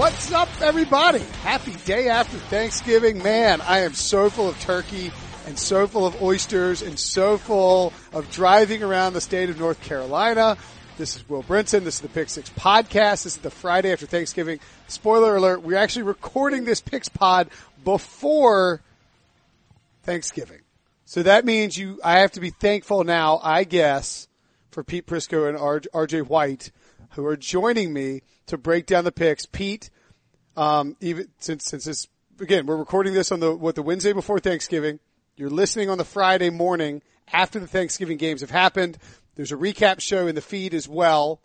What's up, everybody? Happy day after Thanksgiving. Man, I am so full of turkey and so full of oysters and so full of driving around the state of North Carolina. This is Will Brinson. This is the Pick Six podcast. This is the Friday after Thanksgiving. Spoiler alert, we're actually recording this Picks pod before Thanksgiving. So that means you, I have to be thankful now, I guess, for Pete Prisco and RJ White, who are joining me to break down the picks. Pete, um, even since since this again, we're recording this on the what the Wednesday before Thanksgiving. You're listening on the Friday morning after the Thanksgiving games have happened. There's a recap show in the feed as well.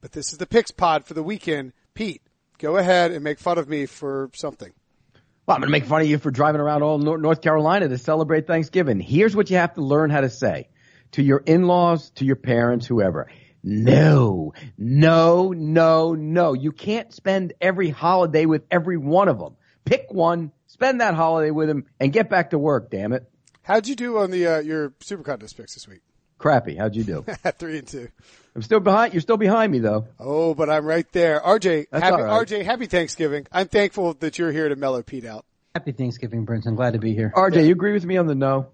But this is the picks pod for the weekend. Pete, go ahead and make fun of me for something. Well, I'm going to make fun of you for driving around all North Carolina to celebrate Thanksgiving. Here's what you have to learn how to say to your in-laws, to your parents, whoever. No, no, no, no. You can't spend every holiday with every one of them. Pick one, spend that holiday with them, and get back to work. Damn it. How'd you do on the uh, your super contest picks this week? Crappy. How'd you do? Three and two. I'm still behind. You're still behind me though. Oh, but I'm right there. RJ, That's happy, right. RJ, happy Thanksgiving. I'm thankful that you're here to mellow Pete out. Happy Thanksgiving, Prince. I'm glad to be here. RJ, yeah. you agree with me on the no?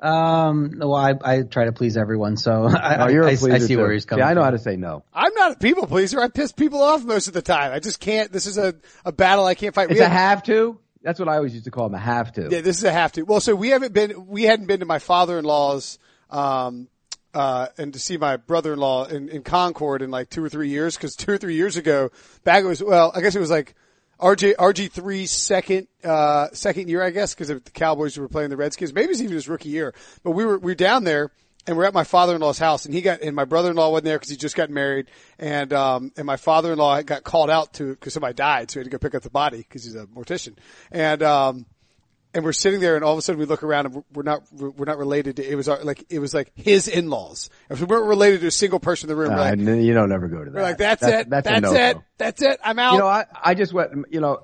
Um, well, I, I try to please everyone, so I, oh, you're a I, I see too. where he's coming. Yeah, I know from. how to say no. I'm not a people pleaser. I piss people off most of the time. I just can't. This is a, a battle I can't fight. It's we a have, have to. That's what I always used to call them a have to. Yeah, this is a have to. Well, so we haven't been. We hadn't been to my father-in-law's um, uh, and to see my brother-in-law in, in Concord in like two or three years because two or three years ago, back it was well, I guess it was like RJ RG three's second uh, second year, I guess, because the Cowboys were playing the Redskins. Maybe it's even his rookie year, but we were we were down there. And we're at my father-in-law's house, and he got, and my brother-in-law wasn't there because he just got married, and um, and my father-in-law got called out to because somebody died, so he had to go pick up the body because he's a mortician, and um, and we're sitting there, and all of a sudden we look around, and we're not we're not related to. It was our, like it was like his in laws. If we weren't related to a single person in the room, uh, like, you don't ever go to that. We're like that's, that's it, that's, that's no it, that's it. I'm out. You know, I I just went. You know,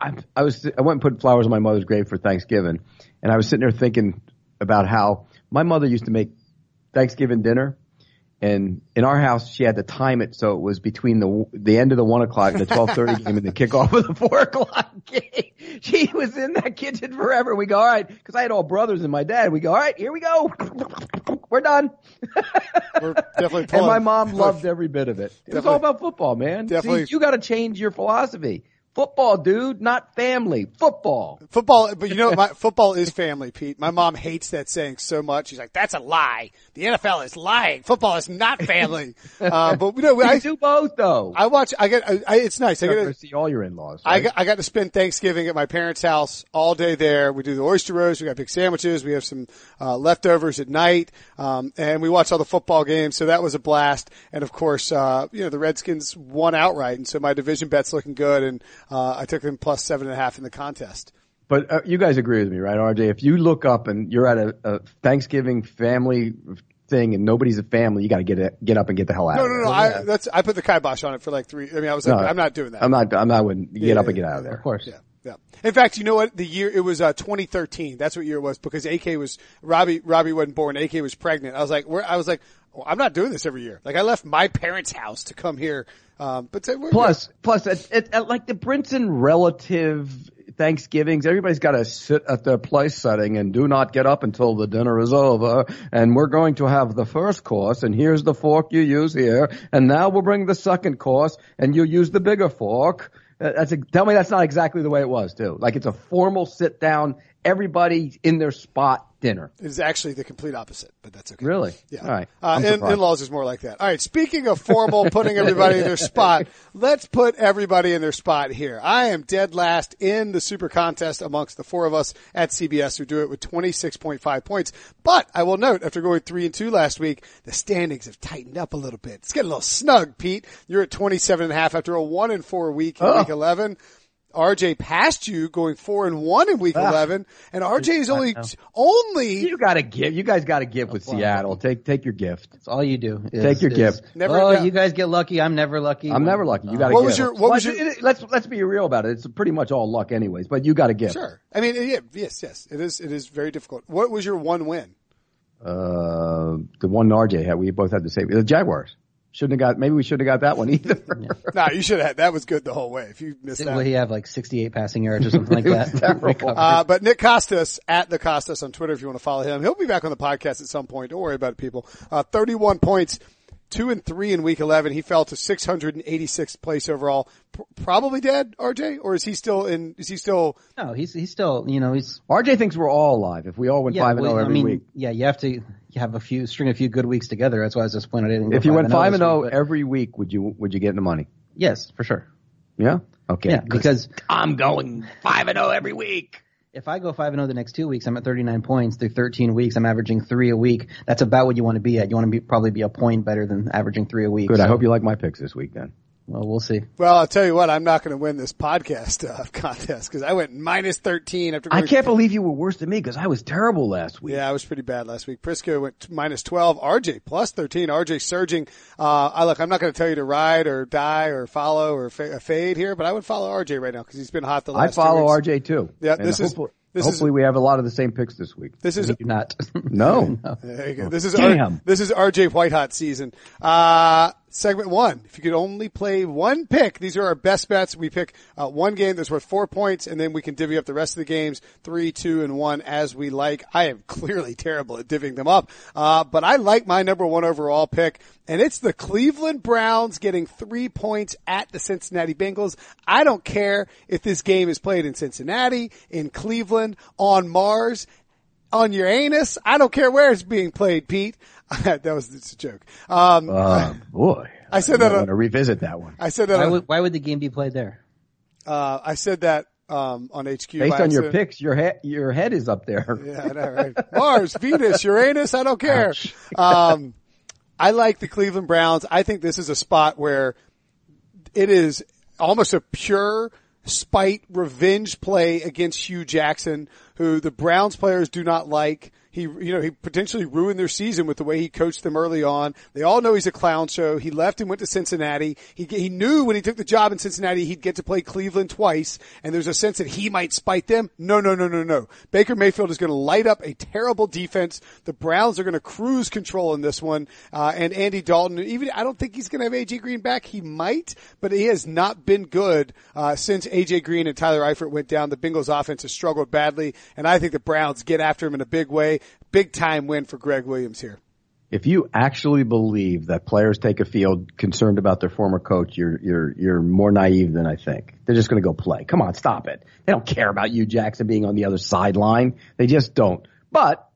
I I was I went and put flowers on my mother's grave for Thanksgiving, and I was sitting there thinking about how my mother used to make Thanksgiving dinner and in our house, she had to time it so it was between the the end of the one o'clock and the twelve thirty game and the kickoff of the four o'clock game. She was in that kitchen forever. We go, all right, because I had all brothers and my dad. We go, all right, here we go. We're done. We're definitely. and my mom loved every bit of it. It was all about football, man. Definitely. See, you got to change your philosophy. Football, dude, not family. Football. Football, but you know, my, football is family, Pete. My mom hates that saying so much. She's like, that's a lie. The NFL is lying. Football is not family. uh, but you know, I do both though. I watch, I get, I, it's nice. I get to see all your in-laws. Right? I, got, I got to spend Thanksgiving at my parents' house all day there. We do the oyster roast. We got big sandwiches. We have some, uh, leftovers at night. Um, and we watch all the football games. So that was a blast. And of course, uh, you know, the Redskins won outright. And so my division bet's looking good. And, uh, I took them plus seven and a half in the contest. But uh, you guys agree with me, right, RJ? If you look up and you're at a, a Thanksgiving family thing and nobody's a family, you got to get it, get up and get the hell out. Of it. No, no, no. I, that's I put the kibosh on it for like three. I mean, I was like, no, I'm not doing that. I'm not. I'm not. Wouldn't get yeah, up and get out of there. Of course. Yeah. Yeah. In fact, you know what? The year it was uh, 2013. That's what year it was because AK was Robbie. Robbie wasn't born. AK was pregnant. I was like, I was like, well, I'm not doing this every year. Like I left my parents' house to come here um, but plus, plus, at, at, at, like the Brinson relative Thanksgivings, everybody's got to sit at their place setting and do not get up until the dinner is over. And we're going to have the first course, and here's the fork you use here, and now we'll bring the second course, and you use the bigger fork. That's a, tell me that's not exactly the way it was too. Like it's a formal sit down, everybody in their spot dinner. It's actually the complete opposite, but that's okay. Really? Yeah. All right. Uh, in, in-laws is more like that. All right. Speaking of formal, putting everybody in their spot, let's put everybody in their spot here. I am dead last in the super contest amongst the four of us at CBS who do it with 26.5 points. But I will note after going three and two last week, the standings have tightened up a little bit. It's getting a little snug, Pete. You're at 27 and a half after a one and four week in oh. week 11. RJ passed you going four and one in week ah, 11 and RJ is only, only. You gotta give, you guys gotta give with Seattle. Take, take your gift. That's all you do. Is, take your is, gift. Never, oh, you guys get lucky. I'm never lucky. I'm never lucky. You gotta what give. Was your, what was your, it, let's, let's be real about it. It's pretty much all luck anyways, but you gotta give. Sure. I mean, yeah, yes, yes. It is, it is very difficult. What was your one win? Uh, the one RJ had, we both had the same, the Jaguars. Shouldn't have got. Maybe we shouldn't have got that one either. yeah. nah, you should have. That was good the whole way. If you missed that, will he have like 68 passing yards or something like that? uh, but Nick Kostos at the Kostos on Twitter if you want to follow him. He'll be back on the podcast at some point. Don't worry about it, people. Uh, 31 points two and three in week 11. He fell to 686th place overall. P- probably dead, RJ, or is he still in, is he still? No, he's, he's still, you know, he's. RJ thinks we're all alive if we all went yeah, 5 and 0 every I mean, week. Yeah, you have to you have a few, string a few good weeks together. That's why I was disappointed. In If you went 5 and 0 every week, would you, would you get the money? Yes, for sure. Yeah? Okay. Yeah, because I'm going 5 and 0 every week if I go five and zero oh the next two weeks, I'm at 39 points. Through 13 weeks, I'm averaging three a week. That's about what you want to be at. You want to be probably be a point better than averaging three a week. Good. So. I hope you like my picks this week then. Well, we'll see. Well, I'll tell you what, I'm not going to win this podcast uh, contest because I went minus 13 after. I can't believe you were worse than me because I was terrible last week. Yeah, I was pretty bad last week. Prisco went minus 12. RJ plus 13. RJ surging. Uh, I look, I'm not going to tell you to ride or die or follow or fa- fade here, but I would follow RJ right now because he's been hot the last. I follow RJ too. Yeah, this is. This Hopefully, is, we have a lot of the same picks this week. This is not. no. no. There you go. This is Damn. this is RJ Whitehot season. Uh, segment one. If you could only play one pick, these are our best bets. We pick uh, one game that's worth four points, and then we can divvy up the rest of the games three, two, and one as we like. I am clearly terrible at divvying them up, uh, but I like my number one overall pick, and it's the Cleveland Browns getting three points at the Cincinnati Bengals. I don't care if this game is played in Cincinnati, in Cleveland, on Mars on your anus. I don't care where it's being played, Pete. that was it's a joke. Um, uh, boy, I said I that. I want to revisit that one. I said that. Why, on, would, why would the game be played there? Uh, I said that um, on HQ. Based on your picks, your head your head is up there. Yeah, I know, right? Mars, Venus, Uranus. I don't care. Um, I like the Cleveland Browns. I think this is a spot where it is almost a pure spite revenge play against Hue Jackson, who the Browns players do not like. He, you know, he potentially ruined their season with the way he coached them early on. They all know he's a clown show. He left and went to Cincinnati. He, he knew when he took the job in Cincinnati, he'd get to play Cleveland twice. And there's a sense that he might spite them. No, no, no, no, no. Baker Mayfield is going to light up a terrible defense. The Browns are going to cruise control in this one. Uh, and Andy Dalton, even, I don't think he's going to have AJ Green back. He might, but he has not been good, uh, since AJ Green and Tyler Eifert went down. The Bengals offense has struggled badly. And I think the Browns get after him in a big way big time win for Gregg Williams here. If you actually believe that players take a field concerned about their former coach, you're you're you're more naive than I think. They're just going to go play. Come on, stop it. They don't care about Hue Jackson being on the other sideline. They just don't. But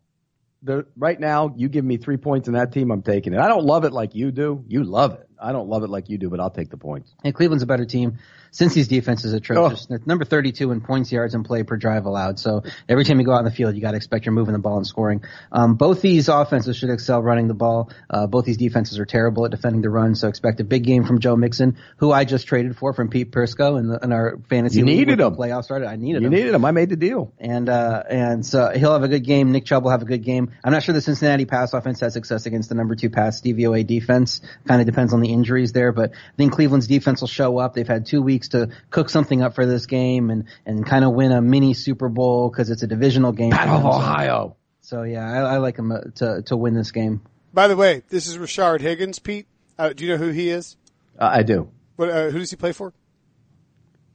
the, right now, you give me three points in that team, I'm taking it. I don't love it like you do. You love it. I don't love it like you do, but I'll take the points. And Cleveland's a better team. Cincy's defense is atrocious. Oh. number 32 in points, yards, and play per drive allowed. So every time you go out in the field, you got to expect you're moving the ball and scoring. Um, both these offenses should excel running the ball. Uh, both these defenses are terrible at defending the run. So expect a big game from Joe Mixon, who I just traded for from Pete Prisco in, the, in our fantasy you needed him. playoff started. I needed you him. You needed him. I made the deal. And uh, and so he'll have a good game. Nick Chubb will have a good game. I'm not sure the Cincinnati pass offense has success against the number two pass DVOA defense. Kind of depends on the injuries there, but I think Cleveland's defense will show up. They've had two weeks to cook something something up for this game and, and kind of win a mini Super Bowl because it's a divisional game. Battle of Ohio. So yeah, I, I like them uh, to to win this game. By the way, this is Rashard Higgins, Pete. Uh, do you know who he is? Uh, I do. What, uh, who does he play for?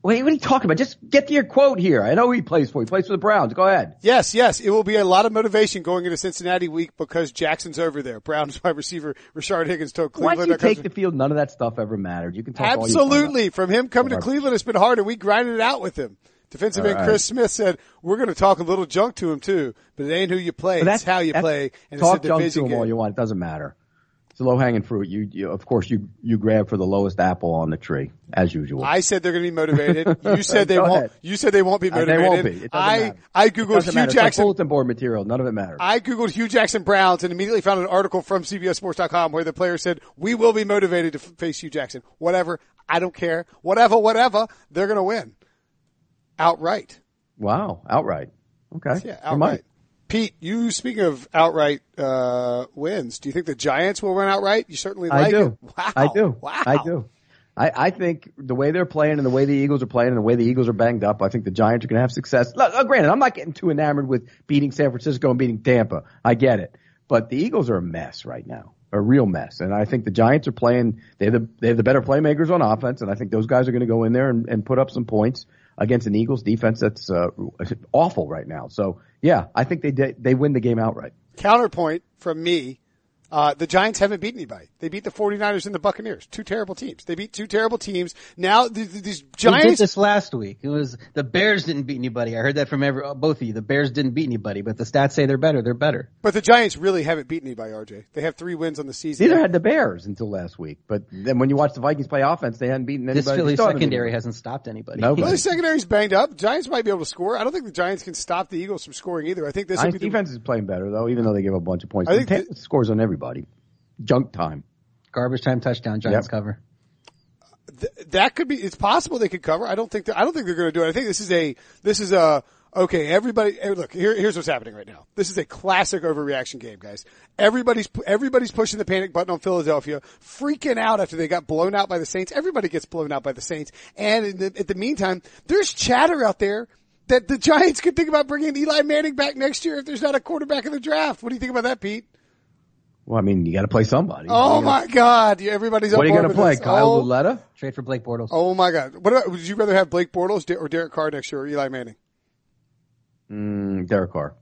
Wait, what are you talking about? Just get to your quote here. I know who he plays for. He plays for the Browns. Go ahead. Yes, yes. It will be a lot of motivation going into Cincinnati week because Jackson's over there. Browns wide receiver Rashard Higgins told Cleveland. Once you take the field, none of that stuff ever mattered. You can talk Absolutely. From him coming to Cleveland, it's been hard and we grinded it out with him. Defensive end right. Chris Smith said, we're going to talk a little junk to him too, but it ain't who you play. But it's how you play. And talk junk to him game. all you want. It doesn't matter low hanging fruit. You, you, of course, you you grab for the lowest apple on the tree as usual. I said they're going to be motivated. You said they won't. Ahead. You said they won't be motivated. Uh, they won't be. I matter. I googled Hue matter. Jackson bulletin board material. None of it matters. I googled Hue Jackson Browns and immediately found an article from CBSSports.com where the player said we will be motivated to face Hue Jackson. Whatever. I don't care. Whatever. Whatever. They're going to win outright. Wow. Outright. Okay. Yeah. Outright. Pete, you speak of outright uh, wins. Do you think the Giants will win outright? You certainly like I do. It. Wow. I do. Wow. I do. I, I think the way they're playing and the way the Eagles are playing and the way the Eagles are banged up, I think the Giants are going to have success. Look, granted, I'm not getting too enamored with beating San Francisco and beating Tampa. I get it. But the Eagles are a mess right now. a real mess. And I think the Giants are playing. They have the they have the better playmakers on offense, and I think those guys are going to go in there and, and put up some points against an Eagles defense that's uh, awful right now. So yeah, I think they they win the game outright. Counterpoint from me uh, the Giants haven't beat anybody. They beat the 49ers and the Buccaneers. Two terrible teams. They beat two terrible teams. Now these, these Giants. We did this last week. It was the Bears didn't beat anybody. I heard that from every, both of you. The Bears didn't beat anybody, but the stats say they're better. They're better. But the Giants really haven't beaten anybody, RJ. They have three wins on the season. Neither had the Bears until last week. But then when you watch the Vikings play offense, they hadn't beaten anybody. This Philly secondary hasn't stopped anybody. Nobody. Well, the secondary's banged up. Giants might be able to score. I don't think the Giants can stop the Eagles from scoring either. I think this Giants the, defense is playing better though, even though they give a bunch of points. I think the, scores on everybody junk time. Garbage time touchdown. Giants yep. cover. Th- that could be. It's possible they could cover. I don't think. I don't think they're going to do it. I think this is a. This is a. Okay, everybody. Eh, look, here, here's what's happening right now. This is a classic overreaction game, guys. Everybody's everybody's pushing the panic button on Philadelphia, freaking out after they got blown out by the Saints. Everybody gets blown out by the Saints, and in the, at the meantime, there's chatter out there that the Giants could think about bringing Eli Manning back next year if there's not a quarterback in the draft. What do you think about that, Pete? Well, I mean, you got to play somebody. Oh my God! Everybody's. What are you going to play, this. Kyle oh. Lauletta? Trade for Blake Bortles. Oh my God! What about, would you rather have Blake Bortles or Derek Carr next year, or Eli Manning? Mm, Derek Carr.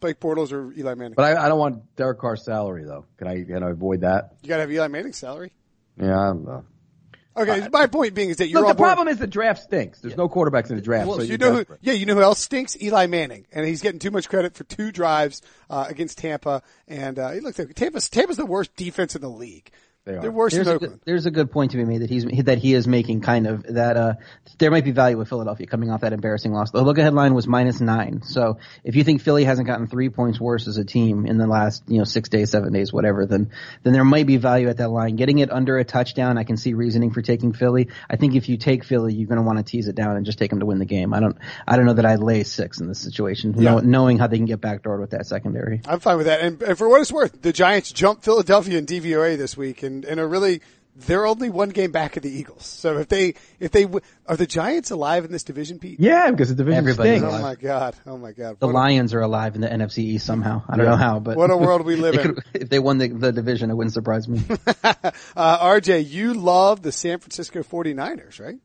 Blake Bortles or Eli Manning. But I, I, don't want Derek Carr's salary though. Can I can I avoid that? You got to have Eli Manning's salary. Yeah. Okay, my point being is that you're look, the board. problem is the draft stinks. There's yeah. no quarterbacks in the draft. Well, so you know, who, yeah, you know who else stinks? Eli Manning, and he's getting too much credit for two drives uh, against Tampa. And uh, he looks like Tampa's Tampa's the worst defense in the league. They are. They're worse there's than Oakland. Good, there's a good point to be made that he's that he is making kind of that. Uh, there might be value with Philadelphia coming off that embarrassing loss. The look ahead line was minus nine. So if you think Philly hasn't gotten three points worse as a team in the last you know six days, seven days, whatever, then then there might be value at that line. Getting it under a touchdown, I can see reasoning for taking Philly. I think if you take Philly, you're going to want to tease it down and just take them to win the game. I don't I don't know that I'd lay six in this situation, yeah. know, knowing how they can get backdoored with that secondary. I'm fine with that. And, and for what it's worth, the Giants jumped Philadelphia in DVOA this week and, and are really they're only one game back of the Eagles. So if they if they are the Giants alive in this division, Pete? Yeah, because the division Everybody's stinks. Oh my god! Oh my god! The what Lions a, are alive in the NFC East somehow. I don't yeah. know how, but what a world we live in. Could, if they won the, the division, it wouldn't surprise me. uh, RJ, you love the San Francisco 49ers, right?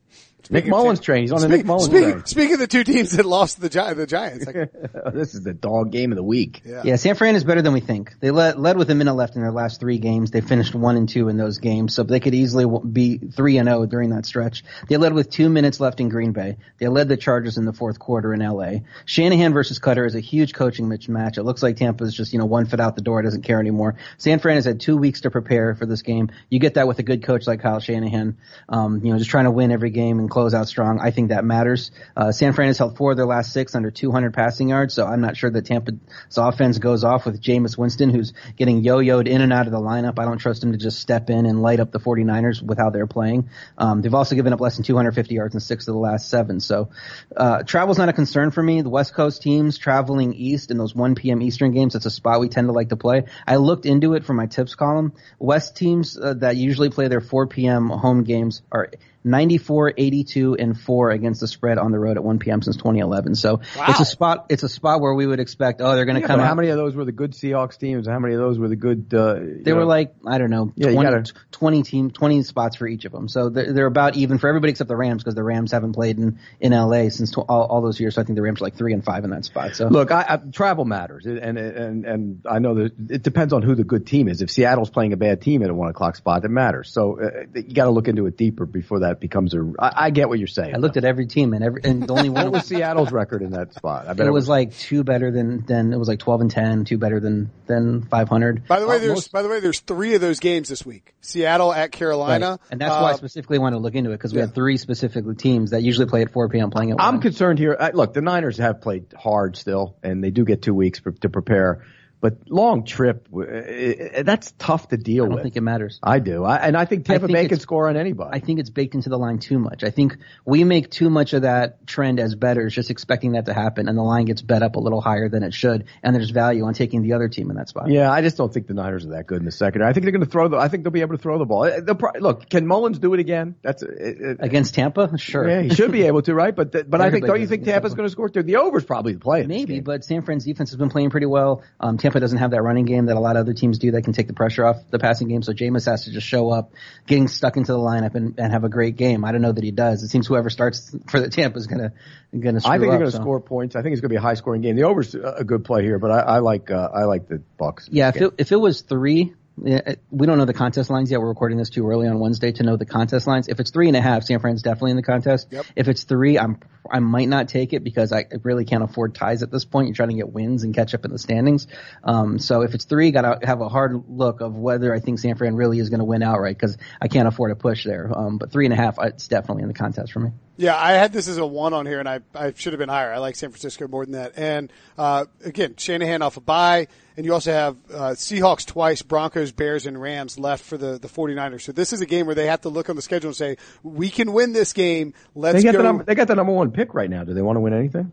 Nick Mullens train. He's on speak, the Nick Mullens speak, train. Speaking of the two teams that lost the, Gi- the Giants. Like, this is the dog game of the week. Yeah. yeah, San Fran is better than we think. They led, led with a minute left in their last three games. They finished one and two in those games, so they could easily be three and zero oh during that stretch. They led with two minutes left in Green Bay. They led the Chargers in the fourth quarter in L.A. Shanahan versus Koetter is a huge coaching match. It looks like Tampa is just you know one foot out the door, doesn't care anymore. San Fran has had two weeks to prepare for this game. You get that with a good coach like Kyle Shanahan. Um, you know, just trying to win every game and close out strong. I think that matters. Uh, San Fran has held four of their last six under 200 passing yards, so I'm not sure that Tampa's offense goes off with Jameis Winston, who's getting yo-yoed in and out of the lineup. I don't trust him to just step in and light up the 49ers with how they're playing. Um, they've also given up less than 250 yards in six of the last seven, so uh, travel's not a concern for me. The West Coast teams traveling east in those 1 p.m. Eastern games, that's a spot we tend to like to play. I looked into it for my tips column. West teams uh, that usually play their 4 p.m. home games are 94, 82, and four against the spread on the road at 1 p.m. since 2011. So wow. it's a spot. It's a spot where we would expect. Oh, they're going to yeah, come. How many of those were the good Seahawks teams? How many of those were the good? Uh, they were like I don't know, yeah, 20, gotta, 20 team, 20 spots for each of them. So they're, they're about even for everybody except the Rams because the Rams haven't played in in LA since tw- all, all, those years. So I think the Rams are like three and five in that spot. So look, I, I, travel matters, and and and I know that it depends on who the good team is. If Seattle's playing a bad team at a one o'clock spot, it matters. So uh, you got to look into it deeper before that becomes a. I, I get what you're saying. I looked though. at every team and every and the only one what was Seattle's record in that spot. I bet it, it was, was, like two better than than it was like 12 and 10, two better than than 500. By the way, uh, there's most, by the way there's three of those games this week. Seattle at Carolina, right. and that's uh, why I uh, specifically wanted to look into it because we yeah. had three specific teams that usually play at 4 p.m. playing at. I'm concerned here. look, the Niners have played hard still, and they do get two weeks to prepare. But long trip, uh, uh, that's tough to deal with. I don't think it matters. I do. I, and I think Tampa I think Bay can score on anybody. I think it's baked into the line too much. I think we make too much of that trend as bettors, just expecting that to happen, and the line gets bet up a little higher than it should, and there's value on taking the other team in that spot. Yeah, I just don't think the Niners are that good in the second. I think they're going to throw the. I think they'll be able to throw the ball. Uh, the, look, can Mullens do it again? That's it, it, against Tampa. Sure. Yeah, he should be able to, right? But but I think don't you think Tampa's going to score? Through? The over's probably the play. Maybe, but San Fran's defense has been playing pretty well. Um, Tampa doesn't have that running game that a lot of other teams do that can take the pressure off the passing game. So Jameis has to just show up, getting stuck into the lineup and, and have a great game. I don't know that he does. It seems whoever starts for the Tampa is gonna gonna. I think up, they're going to so. score points. I think it's going to be a high scoring game. The over's a good play here, but I, I like uh, I like the Bucs. Yeah, if it, if it was three, we don't know the contest lines yet. We're recording this too early on Wednesday to know the contest lines. If it's three and a half, San Fran's definitely in the contest. Yep. If it's three, I'm I might not take it because I really can't afford ties at this point. You're trying to get wins and catch up in the standings. Um, so if it's three, gotta have a hard look of whether I think San Fran really is going to win outright because I can't afford a push there. Um, but three and a half, it's definitely in the contest for me. Yeah, I had this as a one on here, and I, I should have been higher. I like San Francisco more than that. And uh, again, Shanahan off a bye, and you also have uh, Seahawks twice, Broncos, Bears, and Rams left for the, the 49ers. So this is a game where they have to look on the schedule and say, we can win this game. Let's They got go. the number, they got the number one pick right now. Do they want to win anything?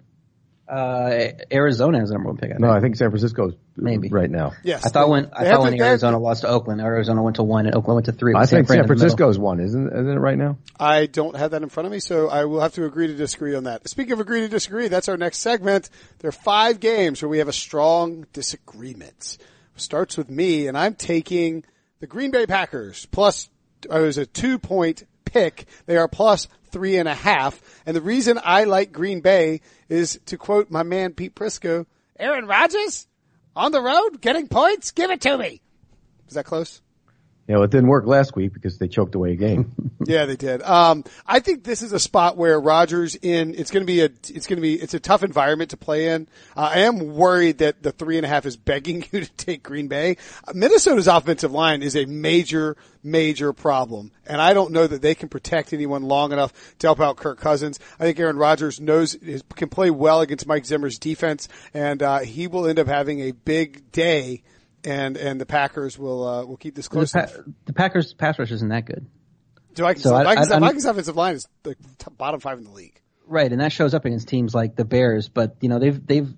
Uh, Arizona has the number one pick. I think. No, I think San Francisco's Maybe. right now. yes, I thought when I thought when to- have Arizona lost to Oakland, Arizona went to one and Oakland went to three. I think San in the middle. Francisco's one, isn't isn't it right now? I don't have that in front of me, so I will have to agree to disagree on that. Speaking of agree to disagree, that's our next segment. There are five games where we have a strong disagreement. Starts with me, and I'm taking the Green Bay Packers plus. uh, It was a two point pick. They are plus three and a half, and the reason I like Green Bay is to quote my man Pete Prisco: "Aaron Rodgers on the road getting points. Give it to me." Is that close? You know, it didn't work last week because they choked away a game. Yeah, they did. Um, I think this is a spot where Rodgers in, it's going to be a, it's going to be, it's a tough environment to play in. Uh, I am worried that the three and a half is begging you to take Green Bay. Uh, Minnesota's offensive line is a major, major problem. And I don't know that they can protect anyone long enough to help out Kirk Cousins. I think Aaron Rodgers knows, is, can play well against Mike Zimmer's defense and, uh, he will end up having a big day and, and the Packers will, uh, will keep this The, close. pa- the Packers pass rush isn't that good. So Vikings, So I- Vikings, I- Vikings offensive line is the t- bottom five in the league. Right, and that shows up against teams like the Bears, but you know they've they've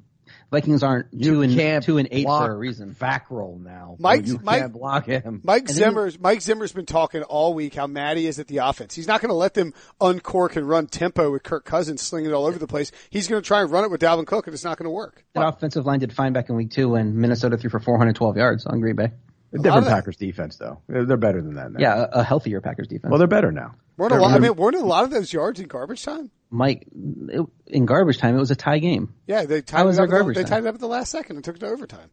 Vikings aren't two and two and eight for a reason. Fackrell now. Mike- you Mike- can't block him. Mike And then- Zimmer's Mike Zimmer's been talking all week how mad he is at the offense. He's not going to let them uncork and run tempo with Kirk Cousins slinging it all over the place. He's going to try and run it with Dalvin Cook, and it's not going to work. That offensive line did fine back in week two when Minnesota threw for 412 yards on Green Bay. A different Packers defense though. They're, they're better than that now. Yeah, a, a healthier Packers defense. Well, they're better now. Weren't a lot, I mean, weren't a lot of those yards in garbage time? Mike, it, in garbage time, it was a tie game. Yeah, they tied was it up. at the- They tied it up at the last second and took it to overtime.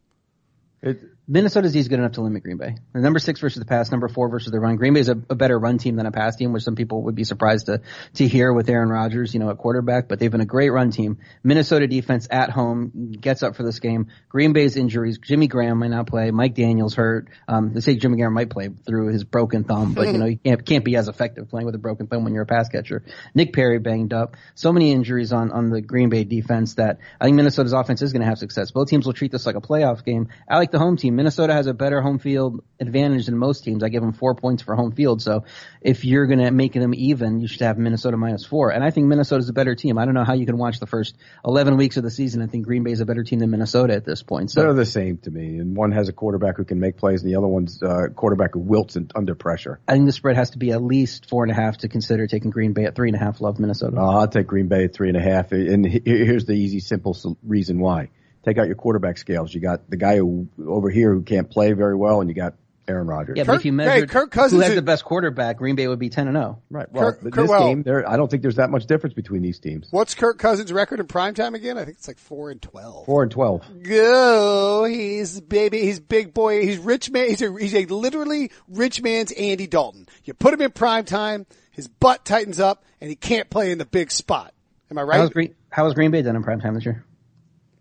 It, Minnesota's D is good enough to limit Green Bay. The number six versus the pass, number four versus the run. Green Bay is a, a better run team than a pass team, which some people would be surprised to to hear with Aaron Rodgers, you know, at quarterback. But they've been a great run team. Minnesota defense at home gets up for this game. Green Bay's injuries: Jimmy Graham might not play. Mike Daniels hurt. Um, they say Jimmy Graham might play through his broken thumb, but you know, you can't can't be as effective playing with a broken thumb when you're a pass catcher. Nick Perry banged up. So many injuries on on the Green Bay defense that I think Minnesota's offense is going to have success. Both teams will treat this like a playoff game. I like the home team. Minnesota has a better home field advantage than most teams. I give them four points for home field. So if you're going to make them even, you should have Minnesota minus four. And I think Minnesota's a better team. I don't know how you can watch the first 11 weeks of the season and think Green Bay's a better team than Minnesota at this point. So they're the same to me. And one has a quarterback who can make plays, and the other one's uh, quarterback who wilts under pressure. I think the spread has to be at least four and a half to consider taking Green Bay at three and a half. Love Minnesota. Uh, I'll take Green Bay at three and a half. And here's the easy, simple reason why. Take out your quarterback scales. You got the guy who over here who can't play very well, and you got Aaron Rodgers. yeah, but if you hey, measured Kirk Cousins who has is- the best quarterback, Green Bay would be 10 and oh. 0. Right. Well, Kirk- but Kirk- this well- game, there, I don't think there's that much difference between these teams. What's Kirk Cousins' record in primetime again? I think it's like four and twelve. Four and twelve. Go, he's baby, he's big boy, he's rich man, he's a, he's a literally rich man's Andy Dalton. You put him in prime time, his butt tightens up, and he can't play in the big spot. Am I right? How's Green, how was Green Bay done in prime time this year?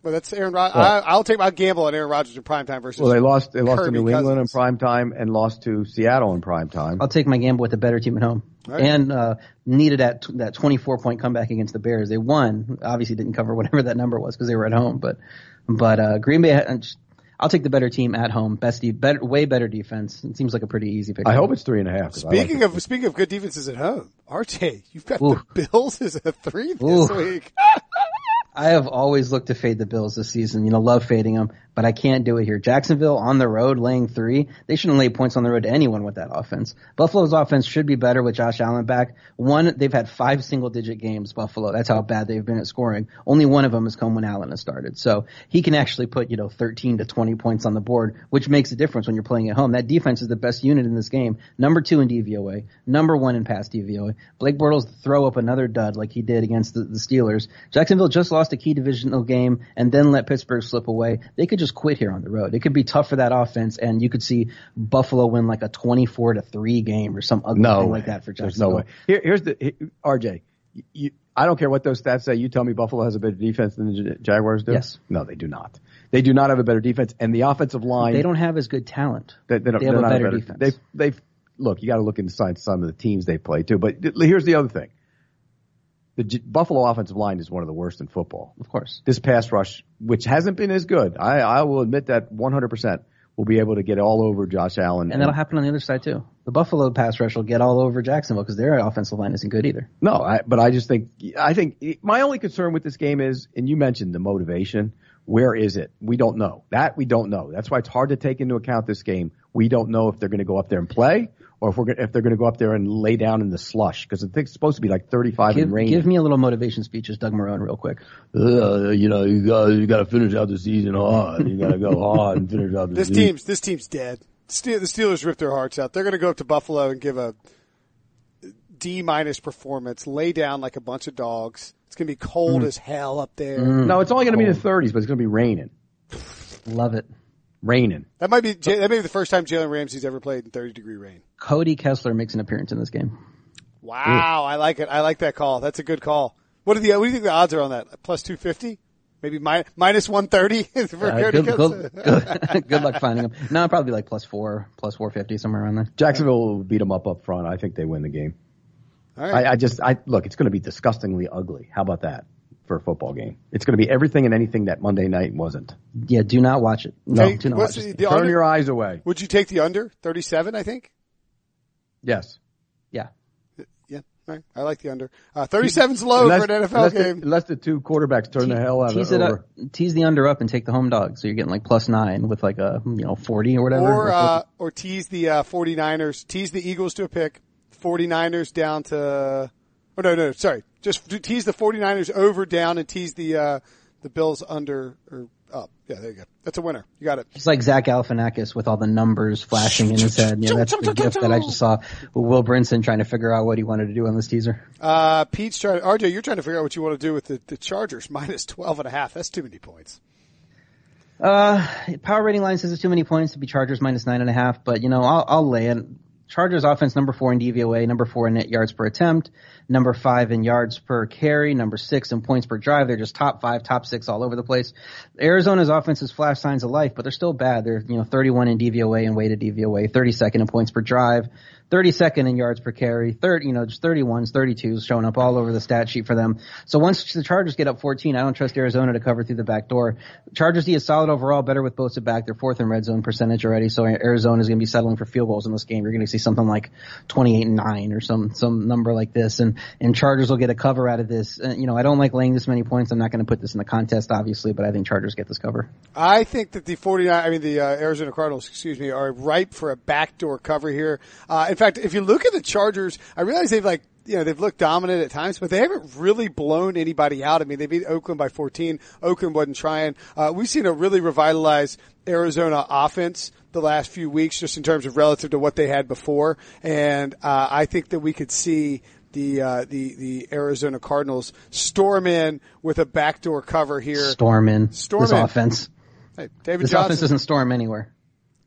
Well, that's Aaron Rodgers. I'll take my gamble on Aaron Rodgers in prime time versus. Well, they lost. They lost Kirby to New England in Cousins. prime time and lost to Seattle in prime time. I'll take my gamble with the better team at home. Right. And uh, needed that that 24 point comeback against the Bears. They won. Obviously, didn't cover whatever that number was because they were at home. But but uh, Green Bay. had- I'll take the better team at home. Best, de- better, way better defense. It seems like a pretty easy pick. I hope it's three and a half. 'cause I like Speaking it. of speaking of good defenses at home, RJ, you've got Ooh. the Bills as a three this Ooh. week. I have always looked to fade the Bills this season. You know, love fading them. But I can't do it here. Jacksonville on the road laying three. They shouldn't lay points on the road to anyone with that offense. Buffalo's offense should be better with Josh Allen back. One, they've had five single digit games, Buffalo. That's how bad they've been at scoring. Only one of them has come when Allen has started. So he can actually put, you know, 13 to 20 points on the board, which makes a difference when you're playing at home. That defense is the best unit in this game. Number two in DVOA, number one in pass DVOA. Blake Bortles throw up another dud like he did against the, the Steelers. Jacksonville just lost a key divisional game and then let Pittsburgh slip away. They could just quit here on the road. It could be tough for that offense and you could see Buffalo win like a 24 to 3 game or some ugly No thing way. like that for There's no way. Here, here's the here- RJ. You, I don't care what those stats say. You tell me Buffalo has a better defense than the Jaguars do. Yes. No, they do not. They do not have a better defense, and the offensive line. They don't have as good talent. They, they don't, They have a not better defense. They've, they've look. You got to look inside some of the teams they play too. But here's the other thing: the J- Buffalo offensive line is one of the worst in football. Of course. This pass rush, which hasn't been as good, I, I will admit that 100 percent will be able to get all over Josh Allen. And that'll happen on the other side too. The Buffalo pass rush will get all over Jacksonville because their offensive line isn't good either. No, I, but I just think I think my only concern with this game is, and you mentioned the motivation. Where is it? We don't know. That we don't know. That's why it's hard to take into account this game. We don't know if they're going to go up there and play, or if we're gonna, if they're going to go up there and lay down in the slush because it's supposed to be like 35 Give, and rain. give me a little motivation speech as Doug Marrone real quick. uh, you know, you got you got to finish out the season hard. You got to go hard and finish out the This season. team's this team's dead. Ste- The Steelers ripped their hearts out. They're going to go up to Buffalo and give a D minus performance, lay down like a bunch of dogs. It's going to be cold as hell up there. No, it's only going to be in the 30s, but it's going to be raining. Love it. Raining. That might be that may be the first time Jalen Ramsey's ever played in 30 degree rain. Cody Kessler makes an appearance in this game. Wow, I like it. I like that call. That's a good call. What are the what do you think the odds are on that? Plus 250? Maybe mi- minus 130 for Uh, Cody good, Kessler? good, good, good luck finding him. No, probably like plus four, plus four fifty, somewhere around there. Jacksonville will beat them up up front. I think they win the game. All right. I, I just, I look, it's going to be disgustingly ugly. How about that for a football game? It's going to be everything and anything that Monday night wasn't. Yeah, do not watch it. No, Hey, do not watch the, it. the Turn under, your eyes away. Would you take the under 37? I think. Yes. Yeah. Yeah, all right. I like the under. Uh, 37's low for an NFL unless game. The, unless the two quarterbacks turn the hell out of tease it it over. up, tease the under up and take the home dog. So you're getting like plus nine with like a, you know, 40 or whatever. or uh, or tease the uh, 49ers, tease the Eagles to a pick, 49ers down to Oh no, no, sorry. Just tease the 49ers over down and tease the uh the Bills under or up. Yeah, there you go. That's a winner. You got it. It's like Zach Galifianakis with all the numbers flashing in his head. Yeah, that's the gift that I just saw. Will Brinson trying to figure out what he wanted to do on this teaser. Uh Pete's trying RJ, you're trying to figure out what you want to do with the, the Chargers minus 12 and a half. That's too many points. Uh, power rating line says it's too many points to be Chargers minus nine and a half, but you know, I'll, I'll lay it. Chargers offense number four in DVOA, number four in net yards per attempt, number five in yards per carry, number six in points per drive. They're just top five, top six all over the place. Arizona's offense is flash signs of life, but they're still bad. They're, you know, 31 in DVOA and weighted DVOA, 32nd in points per drive, 32nd in yards per carry, third, you know, just 31s, 32s showing up all over the stat sheet for them. So once the Chargers get up 14, I don't trust Arizona to cover through the back door. Chargers D is solid overall, better with Bosa back. They're fourth in red zone percentage already, so Arizona is going to be settling for field goals in this game. You're going to see something like 28 and 9 or some, some number like this, and, and Chargers will get a cover out of this. Uh, you know, I don't like laying this many points. I'm not going to put this in the contest, obviously, but I think Chargers get this cover. I think that the 49, I mean the uh, Arizona Cardinals, excuse me, are ripe for a backdoor cover here. Uh, in fact, if you look at the Chargers, I realize they've like, you know, they've looked dominant at times, but they haven't really blown anybody out. I mean, they beat Oakland by 14. Oakland wasn't trying. Uh, we've seen a really revitalized Arizona offense the last few weeks, just in terms of relative to what they had before. And, uh, I think that we could see the, uh, the, the Arizona Cardinals storm in with a backdoor cover here. Storm in. Storm this in. offense. Hey, David This Johnson. offense doesn't storm anywhere.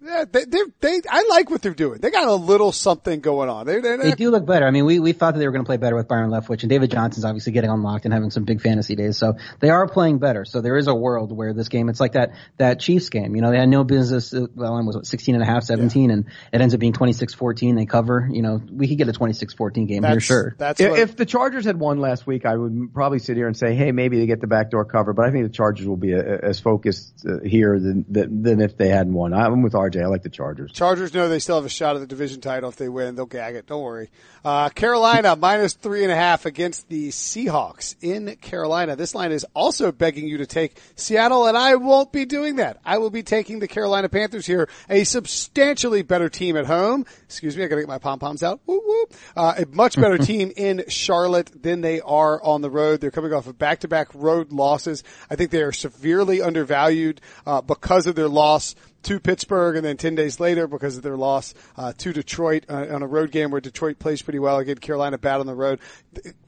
Yeah, they, they, they, I like what they're doing. They got a little something going on. They, they, They do look better. I mean, we, we thought that they were going to play better with Byron Leftwich, and David Johnson's obviously getting unlocked and having some big fantasy days. So they are playing better. So there is a world where this game, it's like that, that Chiefs game. You know, they had no business, uh, well, it was what, 16 and a half, 17, and it ends up being 26-14. They cover, you know, we could get a 26-14 game here, sure. That's If, what, if the Chargers had won last week, I would probably sit here and say, "Hey, maybe they get the backdoor cover." But I think the Chargers will be uh as focused uh, here than, than than if they hadn't won. I'm with RJ. I like the Chargers. Chargers know they still have a shot at the division title if they win. They'll gag it. Don't worry. Uh, Carolina minus three and a half against the Seahawks in Carolina. This line is also begging you to take Seattle, and I won't be doing that. I will be taking the Carolina Panthers here, a substantially better team at home. Excuse me, I gotta get my pom poms out. Woo woo. Uh, a much better team in Charlotte than they are on the road. They're coming off of back to back road losses. I think they are severely undervalued uh, because of their loss to Pittsburgh and then 10 days later because of their loss uh, to Detroit uh, on a road game where Detroit plays pretty well again. Carolina bad on the road.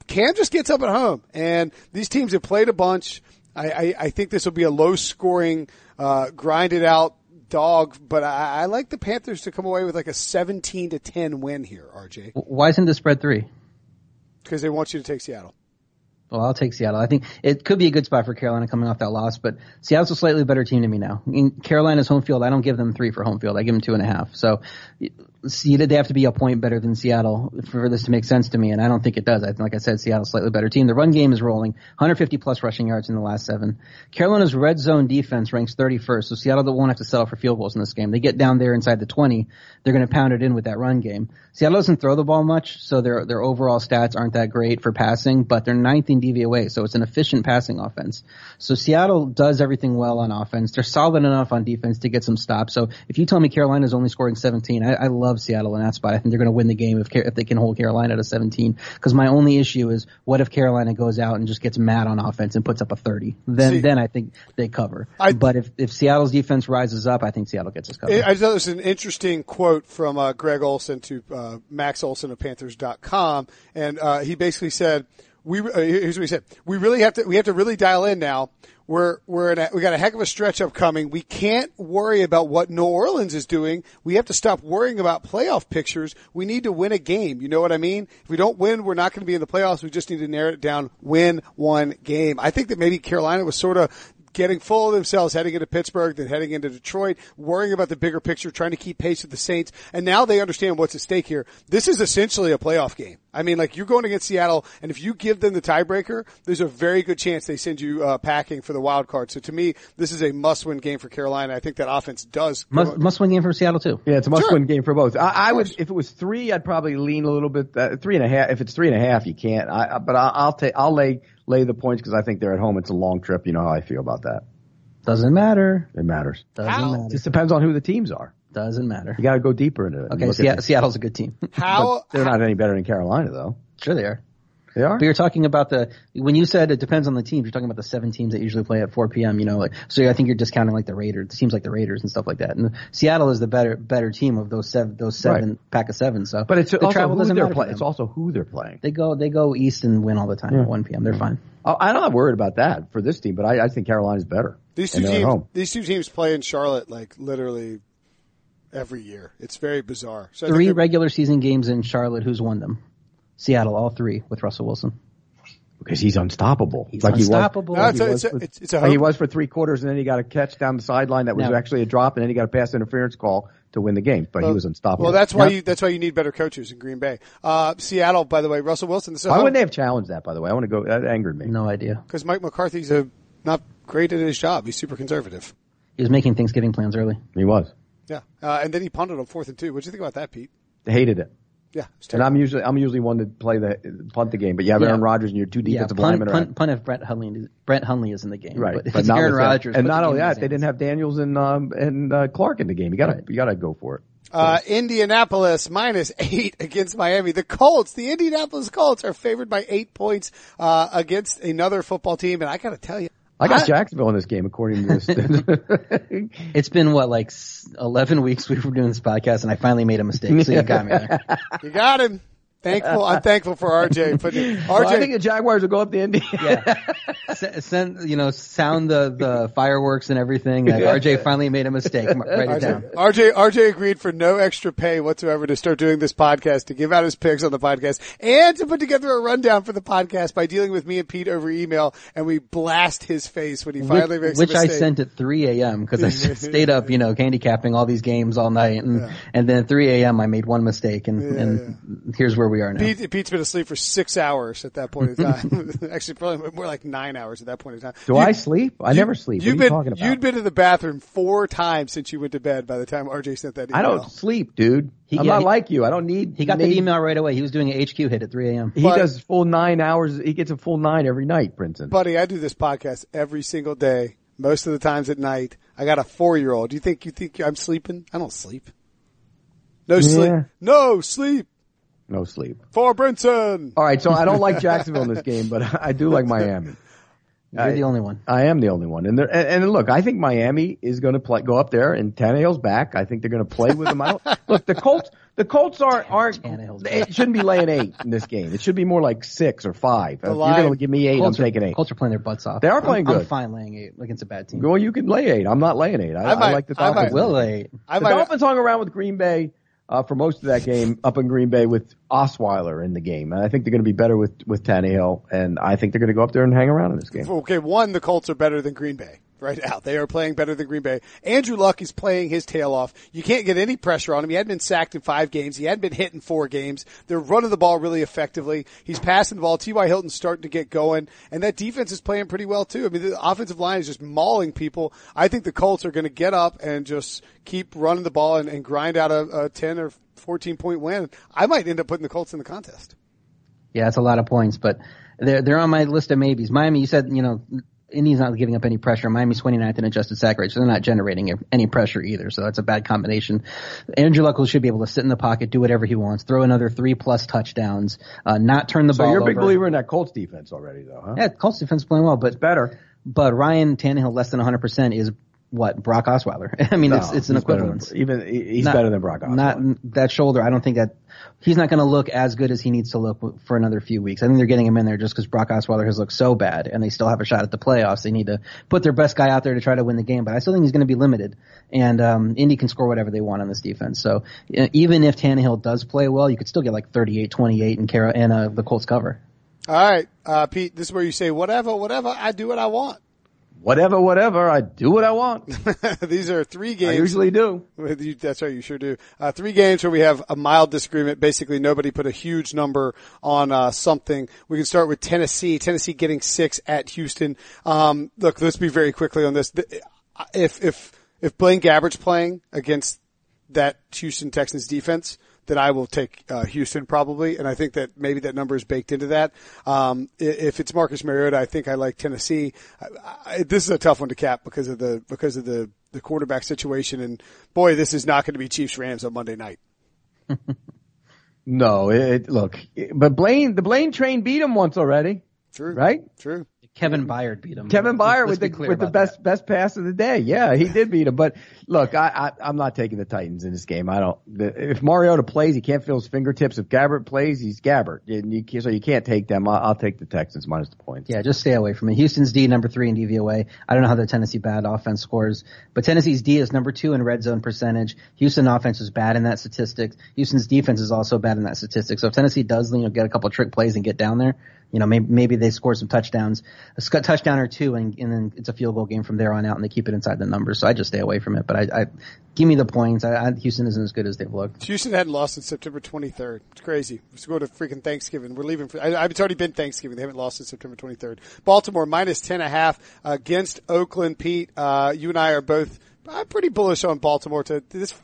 Cam just gets up at home and these teams have played a bunch. I, I, I think this will be a low scoring, uh, grinded out dog, but I, I like the Panthers to come away with like a 17 to 10 win here, RJ. Why isn't the spread three? Because they want you to take Seattle. Well, I'll take Seattle. I think it could be a good spot for Carolina coming off that loss, but Seattle's a slightly better team to me now. In Carolina's home field, I don't give them three for home field. I give them two and a half. So they have to be a point better than Seattle for this to make sense to me, and I don't think it does. I, like I said, Seattle's slightly better team. The run game is rolling, 150 plus rushing yards in the last seven. Carolina's red zone defense ranks 31st, so Seattle won't have to settle for field goals in this game. They get down there inside the 20, they're going to pound it in with that run game. Seattle doesn't throw the ball much, so their their overall stats aren't that great for passing, but they're ninth in DVOA, so it's an efficient passing offense. So Seattle does everything well on offense. They're solid enough on defense to get some stops. So if you tell me Carolina's only scoring 17, I, I love Seattle in that spot. I think they're going to win the game if if they can hold Carolina to 17. Because my only issue is what if Carolina goes out and just gets mad on offense and puts up a 30? Then See, then I think they cover. I- but if if Seattle's defense rises up, I think Seattle gets this cover. I thought was an interesting quote from uh, Greg Olsen to uh, Max Olson of Panthers.com, and uh, he basically said, "We uh, here's what he said: We really have to we have to really dial in now. We're we're in a, we got a heck of a stretch upcoming. We can't worry about what New Orleans is doing. We have to stop worrying about playoff pictures. We need to win a game. You know what I mean? If we don't win, we're not going to be in the playoffs. We just need to narrow it down. Win one game. I think that maybe Carolina was sort of getting full of themselves heading into Pittsburgh, then heading into Detroit, worrying about the bigger picture, trying to keep pace with the Saints. And now they understand what's at stake here. This is essentially a playoff game. I mean, like you're going against Seattle, and if you give them the tiebreaker, there's a very good chance they send you uh, packing for the wild card. So to me, this is a must-win game for Carolina. I think that offense does. must must win game for Seattle too. Yeah, it's a must-win game for both. I, I would, if it was three, I'd probably lean a little bit. Uh, three and a half. If it's three and a half, you can't. I, I- but I, I'll take. I'll lay lay the points because I think they're at home. It's a long trip. You know how I feel about that. Doesn't matter. It matters. Doesn't How? matter. Just depends on who the teams are. Doesn't matter. You got to go deeper into it. Okay, Se- Seattle's a good team. How They're not any better than Carolina, though. sure they are. They are. But you're talking about the when you said it depends on the teams. You're talking about the seven teams that usually play at 4 p.m. You know, like so. I think you're discounting like the Raiders, teams like the Raiders and stuff like that. And Seattle is the better better team of those seven those seven pack of seven. So, But it's the also travel who doesn't they're matter for playing. It's also who they're playing. They go they go east and win all the time at 1 p.m. They're fine. Oh, I'm not worried about that for this team, but I, I think Carolina's better. These two And they're at teams, home. these two teams play in Charlotte like literally every year. It's very bizarre. So Three regular season games in Charlotte. Who's won them? Seattle, all three with Russell Wilson. because he's unstoppable. He's like unstoppable. No, He it's was, a- it's he a- was, it's- it's a for, he was for three quarters, and then he got a catch down the sideline that was No. actually a drop, and then he got a pass interference call to win the game. But he was unstoppable. Well, that's why Now, you that's why you need better coaches in Green Bay. Uh, Seattle, by the way, Russell Wilson. This is Why wouldn't they have challenged that? By the way, I want to go. That angered me. No idea. because Mike McCarthy's a not great at his job. He's super conservative. He was making Thanksgiving plans early. He was. Yeah, uh, and then he punted on fourth and two. What do you think about that, Pete? Hated it. Yeah, it's And. I'm usually I'm usually one to play the punt the game, but you have Yeah. Aaron Rodgers and your two Yeah, defensive punt, linemen punt, around. punt if Brett Hundley, Brett Hundley is in the game. Right, But if but it's not Aaron that. Rodgers, and not only that, they hands. didn't have Daniels and um, and uh, Clark in the game. You got to you got to go for it. Uh, Indianapolis minus eight against Miami. The Colts, the Indianapolis Colts are favored by eight points, uh, against another football team. And I gotta tell you, I got Jacksonville in this game according to this. It's been what like eleven weeks we were doing this podcast, and I finally made a mistake. So you got me there. you got him. Thankful, I'm thankful for RJ. But RJ, Well, I think the Jaguars will go up the Indy. Yeah, S- send you know sound the the fireworks and everything. Like, RJ finally made a mistake. Write it down. RJ, RJ agreed for no extra pay whatsoever to start doing this podcast, to give out his picks on the podcast, and to put together a rundown for the podcast by dealing with me and Pete over email, and we blast his face when he finally which makes which a I mistake. I sent at 3 a.m. because I stayed up, you know, handicapping all these games all night, and and then at 3 a.m. I made one mistake, and and here's where we we are now. Pete, Pete's been asleep for six hours at that point in time. Actually, probably more like nine hours at that point in time. Do You- I sleep? I never sleep. You've are you been talking about? you'd been to the bathroom four times since you went to bed. By the time RJ sent that email, I don't sleep, dude. He- I'm yeah, not he- like you. I don't need. He got need- the email right away. He was doing an HQ hit at 3 a.m. He But- does full nine hours. He gets a full nine every night, Brinson. buddy. I do this podcast every single day. Most of the times at night. I got a four year old. Do you think you think I'm sleeping? I don't sleep. No sleep. Yeah. No sleep no sleep. for Brinson. All right, so I don't like Jacksonville in this game, but I do like Miami. You're I- the only one. I am the only one, and there, and, and look, I think Miami is going to play, go up there, and Tannehill's back. I think they're going to play with them. I don't, look, the Colts, the Colts aren't aren't. Tannehill's It shouldn't be laying eight in this game. It should be more like six or five. If you're going to give me eight, Colts I'm are, taking eight. Colts are playing their butts off. They are playing I'm, I'm good. fine laying eight against a bad team. Well, you can lay eight. I'm not laying eight. I, I might- I like the I might- Dolphins. Will lay eight. I the might. Dolphins hung around with Green Bay uh, for most of that game up in Green Bay with Osweiler in the game, and I think they're going to be better with with Tannehill, and I think they're going to go up there and hang around in this game. Okay, one, the Colts are better than Green Bay right now. They are playing better than Green Bay. Andrew Luck is playing his tail off. You can't get any pressure on him. He hadn't been sacked in five games. He hadn't been hit in four games. They're running the ball really effectively. He's passing the ball. T.Y. Hilton's starting to get going, and that defense is playing pretty well too. I mean, the offensive line is just mauling people. I think the Colts are going to get up and just keep running the ball and, and grind out a, a 10 or 14 point win. I might end up putting the Colts in the contest. Yeah, that's a lot of points, but they're they're on my list of maybes. Miami, you said you know Indy's not giving up any pressure. Miami's 29th in adjusted sack rate, so they're not generating any pressure either. So that's a bad combination. Andrew Luck will- should be able to sit in the pocket, do whatever he wants, throw another three plus touchdowns, uh, not turn the So ball. you're a big over. believer in that Colts defense already, though, huh? Yeah, Colts defense playing well, but it's Better. but Ryan Tannehill less than 100 percent is what Brock Osweiler. I mean, it's No, it's an he's better than- equivalence. even he's Not- better than Brock Osweiler. Not that shoulder. I don't think that he's not going to look as good as he needs to look for another few weeks. I think they're getting him in there just because Brock Osweiler has looked so bad, and they still have a shot at the playoffs. They need to put their best guy out there to try to win the game. But I still think he's going to be limited, and um, Indy can score whatever they want on this defense. So uh, even if Tannehill does play well, you could still get like 38-28 and Cara and uh, the Colts cover. All right, uh, Pete, this is where you say, whatever, whatever, I do what I want. Whatever, whatever. I do what I want. These are three games. I usually do. That's right, you sure do. Uh, three games where we have a mild disagreement. Basically, nobody put a huge number on uh, something. We can start with Tennessee. Tennessee getting six at Houston. Um, look, let's be very quickly on this. If if if Blaine Gabbert's playing against that Houston Texans defense, then I will take uh, Houston probably, and I think that maybe that number is baked into that. Um, if it's Marcus Mariota, I think I like Tennessee. I, I, this is a tough one to cap because of the because of the the quarterback situation, and boy, this is not going to be Chiefs Rams on Monday night. No, it, look, but Blaine, the Blaine train beat him once already, True, right? True. Kevin Byard beat him. Kevin Byard with the with the best that. best pass of the day. Yeah, he did beat him. But look, I, I I'm not taking the Titans in this game. I don't. The, if Mariota plays, he can't feel his fingertips. If Gabbert plays, he's Gabbert. And you, so you can't take them. I'll, I'll take the Texans minus the points. Yeah, just stay away from it. Houston's D number three in DVOA. I don't know how the Tennessee bad offense scores, but Tennessee's D is number two in red zone percentage. Houston offense is bad in that statistic. Houston's defense is also bad in that statistic. So if Tennessee does, you know, get a couple trick plays and get down there, you know, maybe, maybe they score some touchdowns, a sc- touchdown or two, and, and then it's a field goal game from there on out, and they keep it inside the numbers. So I just stay away from it. But I, I give me the points. I, I, Houston isn't as good as they've looked. Houston hadn't lost since September 23rd. It's crazy. Let's go to freaking Thanksgiving. We're leaving. For, I, it's already been Thanksgiving. They haven't lost since September 23rd. Baltimore minus 10 and a half against Oakland. Pete, uh, you and I are both uh, pretty bullish on Baltimore. To this,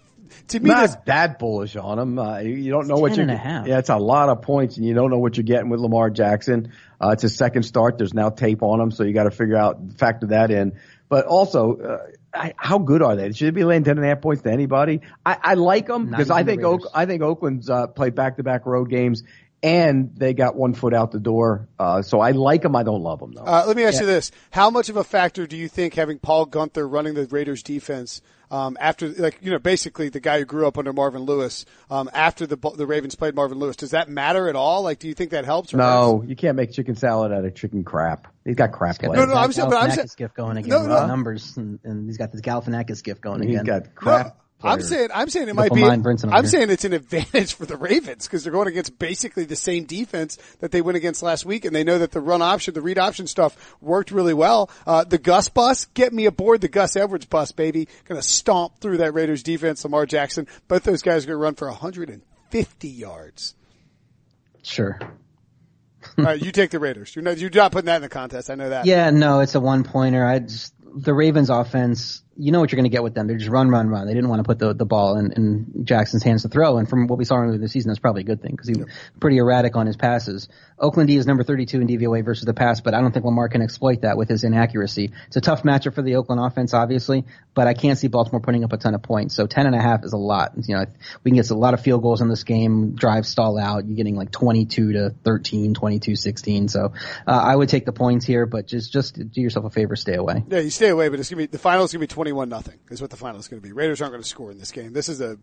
to me, this, Not that bullish on him. Uh, you, you don't know what you're. and a half. Yeah, it's a lot of points, and you don't know what you're getting with Lamar Jackson. Uh, it's his second start. There's now tape on him, so you got to figure out factor that in. But also, uh, I, how good are they? Should they be laying ten and a half points to anybody? I, I like them because I think Oak, I think Oakland's uh, played back to back road games, and they got one foot out the door. Uh, so I like them. I don't love them though. uh, let me ask you this: How much of a factor do you think having Paul Guenther running the Raiders defense? Um, after, like, you know, basically the guy who grew up under Marvin Lewis, um, after the, the Ravens played Marvin Lewis, does that matter at all? Like, do you think that helps? Or hurts? no, you can't make chicken salad out of chicken crap. He's got crap Got. No, no, I'm Zach saying- but I'm saying- Galifianakis gift going again. No, with no. the numbers, and, and he's got this Galifianakis gift going He's again. got No, crap. I'm saying I'm saying it might be. I'm here. saying it's an advantage for the Ravens because they're going against basically the same defense that they went against last week, and they know that the run option, the read option stuff worked really well. Uh, the Gus bus, get me aboard the Gus Edwards bus, baby. Going to stomp through that Raiders defense. Lamar Jackson, both those guys are going to run for 150 yards. Sure. All right, you take the Raiders. You're not, you're not putting that in the contest. I know that. Yeah, no, it's a one pointer. I just the Ravens offense, you know what you're going to get with them. They're just run, run, run. They didn't want to put the, the ball in, in Jackson's hands to throw. And from what we saw earlier this season, that's probably a good thing because he was pretty erratic on his passes. Oakland D is number 32 in DVOA versus the pass, but I don't think Lamar can exploit that with his inaccuracy. It's a tough matchup for the Oakland offense, obviously, but I can't see Baltimore putting up a ton of points. So 10 and a half is a lot. You know, we can get a lot of field goals in this game, drive stall out. You're getting like 22 to 13, 22, 16. So, uh, I would take the points here, but just, just do yourself a favor, stay away. Yeah, you stay away, but it's gonna be, the final is gonna be 21 nothing is what the final is gonna be. Raiders aren't gonna score in this game. This is a,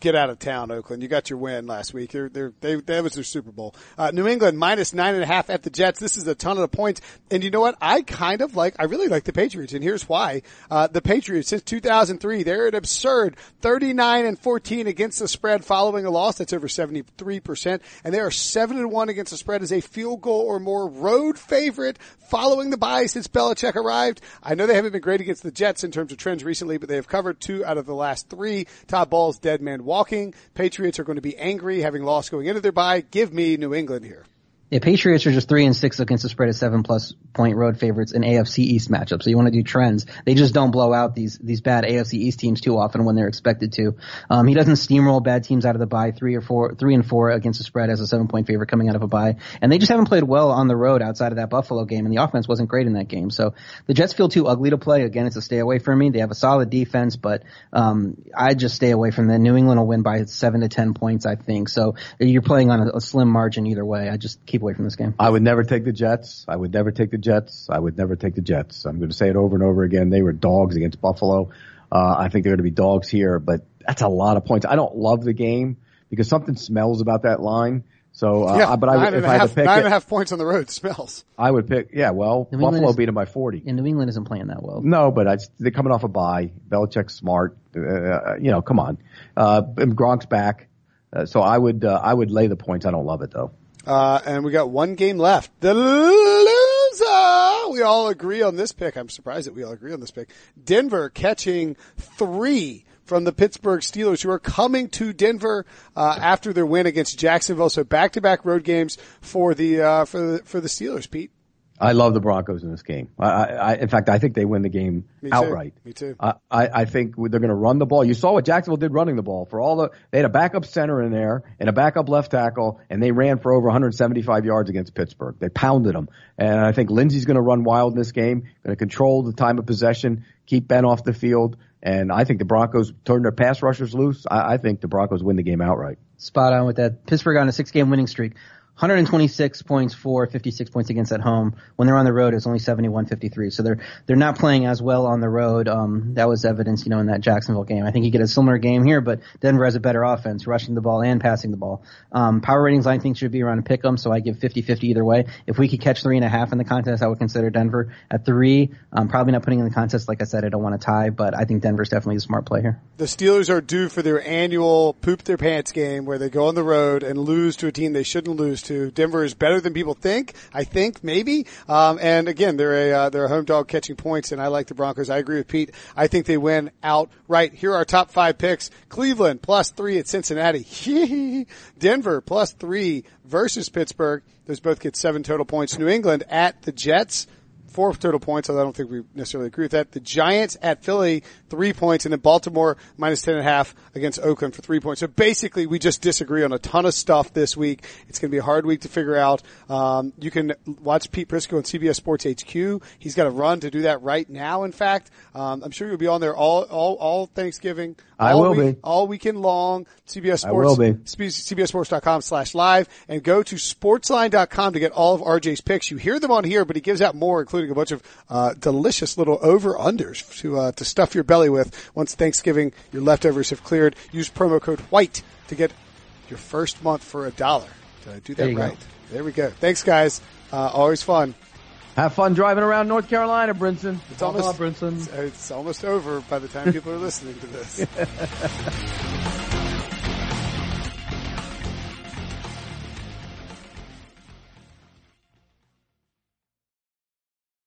get out of town, Oakland. You got your win last week. They're, they're, they, that was their Super Bowl. Uh, New England minus nine and a half at the Jets. This is a ton of points. And you know what? I kind of like, I really like the Patriots. And here's why. Uh, the Patriots since 2003, they're an absurd 39 and 14 against the spread following a loss. That's over 73%. And they are 7 and 1 against the spread as a field goal or more road favorite following the bye since Belichick arrived. I know they haven't been great against the Jets in terms of trends recently, but they have covered two out of the last three. Todd Bowles dead man walking. Patriots are going to be angry having lost going into their bye. Give me New England here. Yeah, Patriots are just three and six against the spread of seven plus point road favorites in AFC East matchups. So you want to do trends. They just don't blow out these these bad AFC East teams too often when they're expected to. Um, he doesn't steamroll bad teams out of the bye three or four, three and four against the spread as a seven point favorite coming out of a bye. And they just haven't played well on the road outside of that Buffalo game, and the offense wasn't great in that game. So the Jets feel too ugly to play. Again, it's a stay away for me. They have a solid defense, but um, I just stay away from them. New England will win by seven to ten points, I think. So you're playing on a, a slim margin either way. I just keep away from this game. I would never take the Jets. I would never take the Jets. I would never take the Jets. I'm going to say it over and over again. They were dogs against Buffalo. Uh, I think they're going to be dogs here, but that's a lot of points. I don't love the game because something smells about that line. So, uh, yeah, but I would, if I had half, to pick nine it, and a half points on the road smells. I would pick, yeah, well, New Buffalo is- beat them by 40. And New England isn't playing that well. No, but I, they're coming off a bye. Belichick's smart. Uh, you know, come on. Uh, and Gronk's back. Uh, so I would, uh, I would lay the points. I don't love it though. Uh, and we got one game left. The loser. We all agree on this pick. I'm surprised that we all agree on this pick. Denver catching three from the Pittsburgh Steelers who are coming to Denver, uh, after their win against Jacksonville. So back to back road games for the, uh, for the, for the Steelers, Pete. I love the Broncos in this game. I, I, I in fact, I think they win the game Me too. outright. Me too. I, I, I think they're going to run the ball. You saw what Jacksonville did running the ball for all the, they had a backup center in there and a backup left tackle and they ran for over 175 yards against Pittsburgh. They pounded them. And I think Lindsay's going to run wild in this game, going to control the time of possession, keep Ben off the field. And I think the Broncos turn their pass rushers loose. I, I think the Broncos win the game outright. Spot on with that. Pittsburgh on a six game winning streak. 126 points for, 56 points against at home. When they're on the road, it's only 71-53. So they're, they're not playing as well on the road. Um, that was evidence, you know, in that Jacksonville game. I think you get a similar game here, but Denver has a better offense, rushing the ball and passing the ball. Um, power ratings I think should be around pick 'em, so I give 50-50 either way. If we could catch three and a half in the contest, I would consider Denver. At three, I'm probably not putting in the contest. Like I said, I don't want to tie, but I think Denver's definitely a smart play here. The Steelers are due for their annual poop their pants game where they go on the road and lose to a team they shouldn't lose to. Denver is better than people think. I think maybe. Um, and again, they're a uh, they're a home dog catching points, and I like the Broncos. I agree with Pete. I think they win outright. Here are our top five picks: Cleveland plus three at Cincinnati. Denver plus three versus Pittsburgh. Those both get seven total points. New England at the Jets four total points, although I don't think we necessarily agree with that. The Giants at Philly, three points, and then Baltimore minus ten and a half against Oakland for three points. So basically, we just disagree on a ton of stuff this week. It's going to be a hard week to figure out. Um, you can watch Pete Prisco on CBS Sports HQ. He's got a run to do that right now. In fact, um, I'm sure you'll be on there all all, all Thanksgiving. I will week, be. all weekend long. CBS I Sports. will be. CBSSports.com slash live and go to sportsline.com to get all of RJ's picks. You hear them on here, but he gives out more, including a bunch of uh, delicious little over-unders to, uh, to stuff your belly with. Once Thanksgiving, your leftovers have cleared. Use promo code WHITE to get your first month for a dollar. Did I do that you go. right? There we go. Thanks guys. Uh, always fun. Have fun driving around North Carolina, Brinson. It's almost, Brinson. it's, it's almost over by the time people are listening to this.